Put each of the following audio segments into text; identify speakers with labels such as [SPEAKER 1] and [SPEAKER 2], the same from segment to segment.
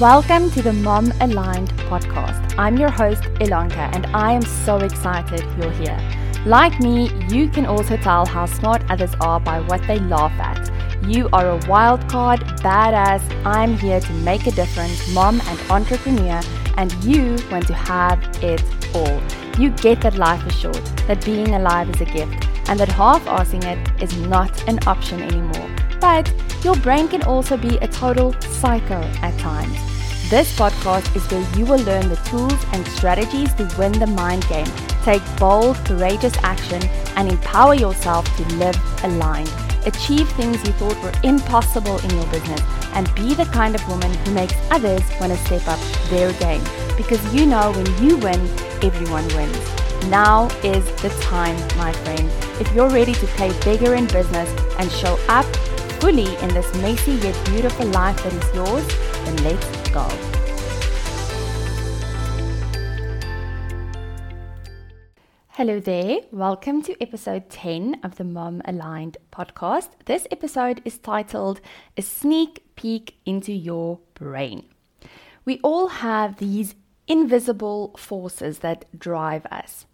[SPEAKER 1] Welcome to the Mom Aligned podcast. I'm your host, Ilanka, and I am so excited you're here. Like me, you can also tell how smart others are by what they laugh at. You are a wild card, badass. I'm here to make a difference, mom and entrepreneur, and you want to have it all. You get that life is short, that being alive is a gift, and that half assing it is not an option anymore. But your brain can also be a total psycho at times. This podcast is where you will learn the tools and strategies to win the mind game, take bold, courageous action, and empower yourself to live aligned. Achieve things you thought were impossible in your business, and be the kind of woman who makes others want to step up their game. Because you know when you win, everyone wins. Now is the time, my friend. If you're ready to play bigger in business and show up fully in this messy yet beautiful life that is yours, then let's go. Hello there. Welcome to episode 10 of the Mom Aligned podcast. This episode is titled A Sneak Peek into Your Brain. We all have these invisible forces that drive us,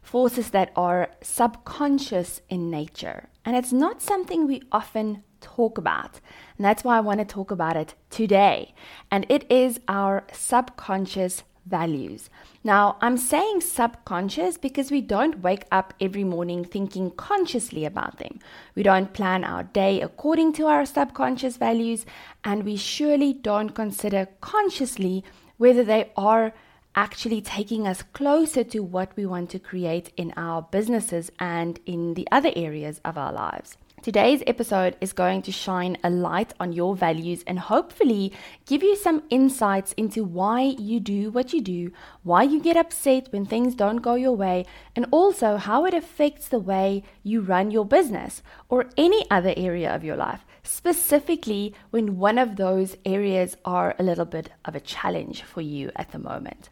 [SPEAKER 1] forces that are subconscious in nature. And it's not something we often talk about. And that's why I want to talk about it today. And it is our subconscious values. Now, I'm saying subconscious because we don't wake up every morning thinking consciously about them. We don't plan our day according to our subconscious values, and we surely don't consider consciously whether they are actually taking us closer to what we want to create in our businesses and in the other areas of our lives. Today's episode is going to shine a light on your values and hopefully give you some insights into why you do what you do, why you get upset when things don't go your way, and also how it affects the way you run your business or any other area of your life, specifically when one of those areas are a little bit of a challenge for you at the moment.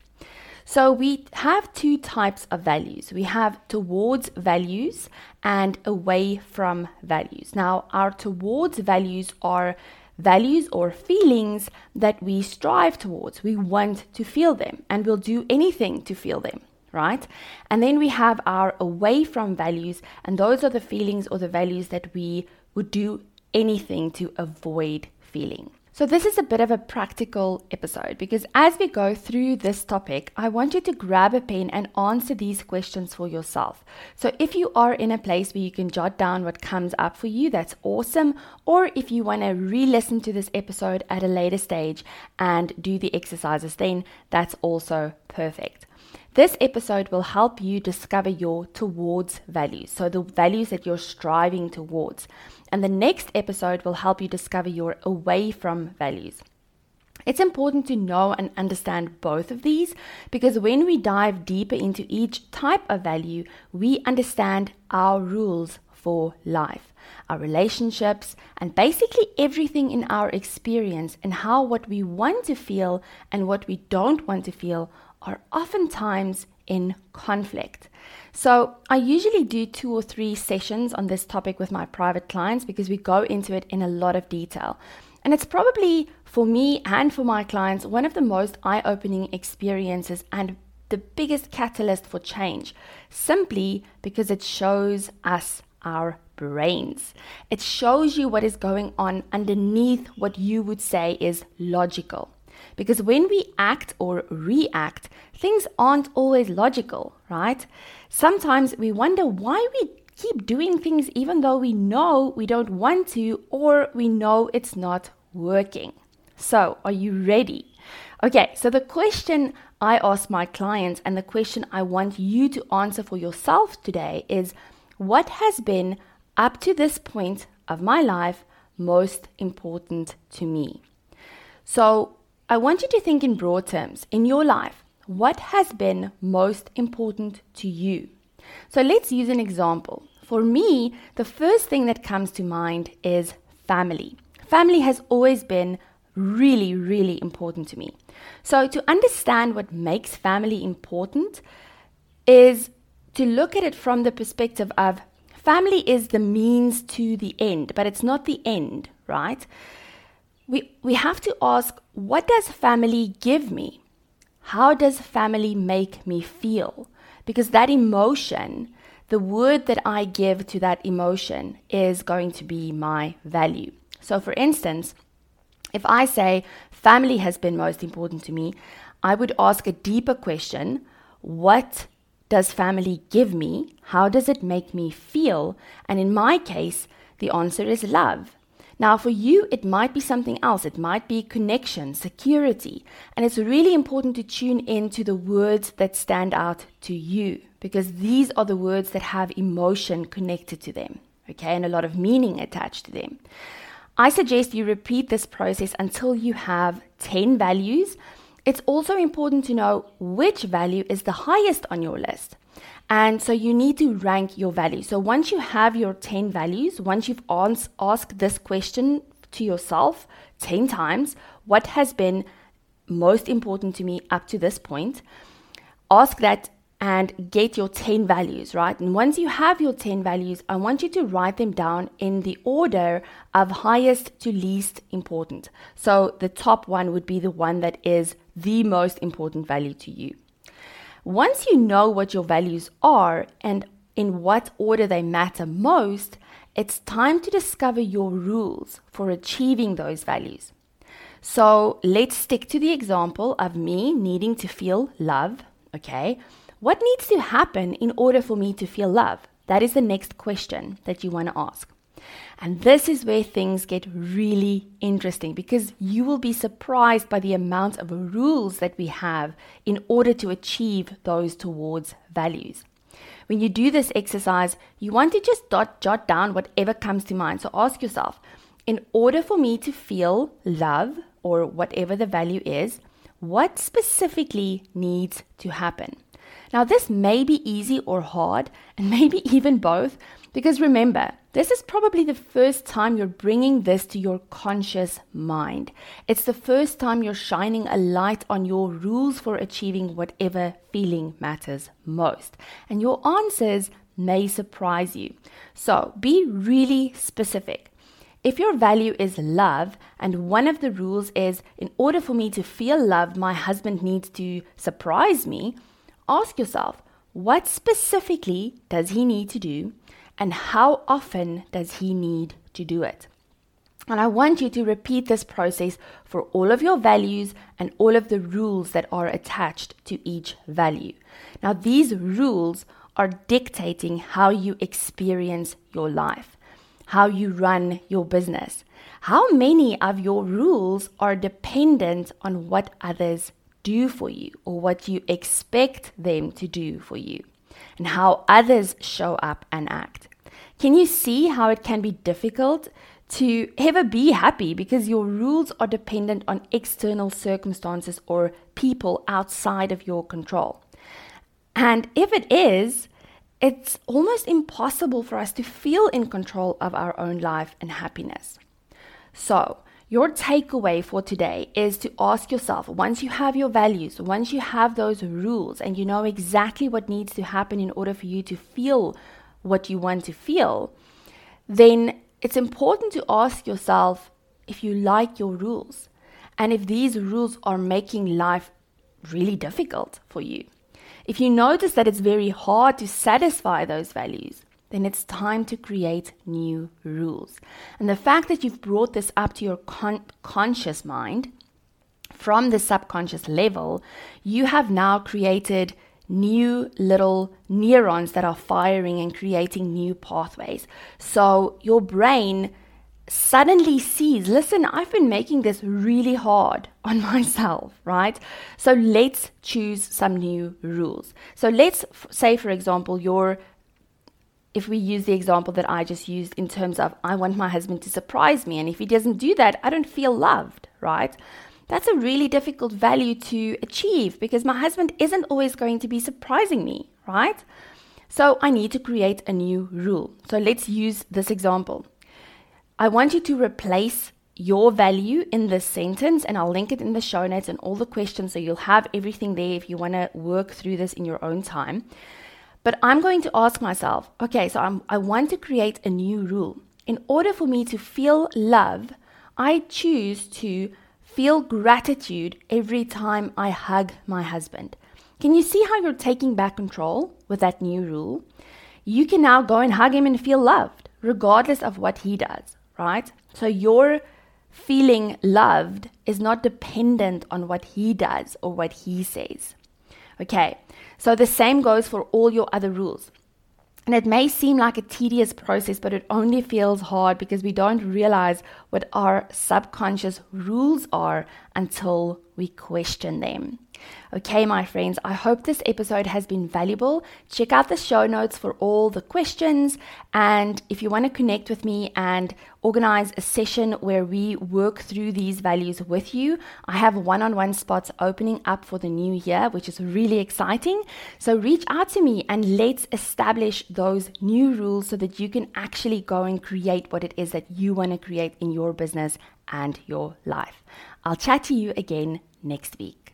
[SPEAKER 1] So we have two types of values. We have towards values and away from values. Now, our towards values are values or feelings that we strive towards. We want to feel them and we'll do anything to feel them, right? And then we have our away from values, and those are the feelings or the values that we would do anything to avoid feeling. So, this is a bit of a practical episode because as we go through this topic, I want you to grab a pen and answer these questions for yourself. So, if you are in a place where you can jot down what comes up for you, that's awesome. Or if you want to re listen to this episode at a later stage and do the exercises, then that's also perfect. This episode will help you discover your towards values, so the values that you're striving towards. And the next episode will help you discover your away from values. It's important to know and understand both of these because when we dive deeper into each type of value, we understand our rules for life, our relationships, and basically everything in our experience and how what we want to feel and what we don't want to feel are oftentimes in conflict. So, I usually do two or three sessions on this topic with my private clients because we go into it in a lot of detail. And it's probably for me and for my clients one of the most eye opening experiences and the biggest catalyst for change, simply because it shows us our brains. It shows you what is going on underneath what you would say is logical. Because when we act or react, things aren't always logical, right? Sometimes we wonder why we keep doing things even though we know we don't want to or we know it's not working. So, are you ready? Okay, so the question I ask my clients and the question I want you to answer for yourself today is what has been up to this point of my life most important to me? So, I want you to think in broad terms in your life. What has been most important to you? So let's use an example. For me, the first thing that comes to mind is family. Family has always been really, really important to me. So, to understand what makes family important is to look at it from the perspective of family is the means to the end, but it's not the end, right? We, we have to ask what does family give me? How does family make me feel? Because that emotion, the word that I give to that emotion is going to be my value. So, for instance, if I say family has been most important to me, I would ask a deeper question What does family give me? How does it make me feel? And in my case, the answer is love. Now, for you, it might be something else. It might be connection, security. And it's really important to tune in to the words that stand out to you because these are the words that have emotion connected to them, okay, and a lot of meaning attached to them. I suggest you repeat this process until you have 10 values. It's also important to know which value is the highest on your list. And so you need to rank your values. So once you have your 10 values, once you've ans- asked this question to yourself 10 times, what has been most important to me up to this point, ask that and get your 10 values, right? And once you have your 10 values, I want you to write them down in the order of highest to least important. So the top one would be the one that is the most important value to you. Once you know what your values are and in what order they matter most, it's time to discover your rules for achieving those values. So let's stick to the example of me needing to feel love, okay? What needs to happen in order for me to feel love? That is the next question that you want to ask. And this is where things get really interesting because you will be surprised by the amount of rules that we have in order to achieve those towards values. When you do this exercise, you want to just dot, jot down whatever comes to mind. So ask yourself, in order for me to feel love or whatever the value is, what specifically needs to happen? Now, this may be easy or hard, and maybe even both, because remember, this is probably the first time you're bringing this to your conscious mind. It's the first time you're shining a light on your rules for achieving whatever feeling matters most. And your answers may surprise you. So be really specific. If your value is love, and one of the rules is in order for me to feel love, my husband needs to surprise me, ask yourself what specifically does he need to do? And how often does he need to do it? And I want you to repeat this process for all of your values and all of the rules that are attached to each value. Now, these rules are dictating how you experience your life, how you run your business. How many of your rules are dependent on what others do for you or what you expect them to do for you? And how others show up and act. Can you see how it can be difficult to ever be happy because your rules are dependent on external circumstances or people outside of your control? And if it is, it's almost impossible for us to feel in control of our own life and happiness. So, your takeaway for today is to ask yourself once you have your values, once you have those rules, and you know exactly what needs to happen in order for you to feel what you want to feel, then it's important to ask yourself if you like your rules and if these rules are making life really difficult for you. If you notice that it's very hard to satisfy those values, then it's time to create new rules. And the fact that you've brought this up to your con- conscious mind from the subconscious level, you have now created new little neurons that are firing and creating new pathways. So your brain suddenly sees, listen, I've been making this really hard on myself, right? So let's choose some new rules. So let's f- say, for example, you're if we use the example that I just used in terms of I want my husband to surprise me, and if he doesn't do that, I don't feel loved, right? That's a really difficult value to achieve because my husband isn't always going to be surprising me, right? So I need to create a new rule. So let's use this example. I want you to replace your value in this sentence, and I'll link it in the show notes and all the questions so you'll have everything there if you want to work through this in your own time. But I'm going to ask myself, okay, so I'm, I want to create a new rule. In order for me to feel love, I choose to feel gratitude every time I hug my husband. Can you see how you're taking back control with that new rule? You can now go and hug him and feel loved, regardless of what he does, right? So your feeling loved is not dependent on what he does or what he says. Okay, so the same goes for all your other rules. And it may seem like a tedious process, but it only feels hard because we don't realize what our subconscious rules are until we question them. Okay, my friends, I hope this episode has been valuable. Check out the show notes for all the questions. And if you want to connect with me and organize a session where we work through these values with you, I have one on one spots opening up for the new year, which is really exciting. So reach out to me and let's establish those new rules so that you can actually go and create what it is that you want to create in your business and your life. I'll chat to you again next week.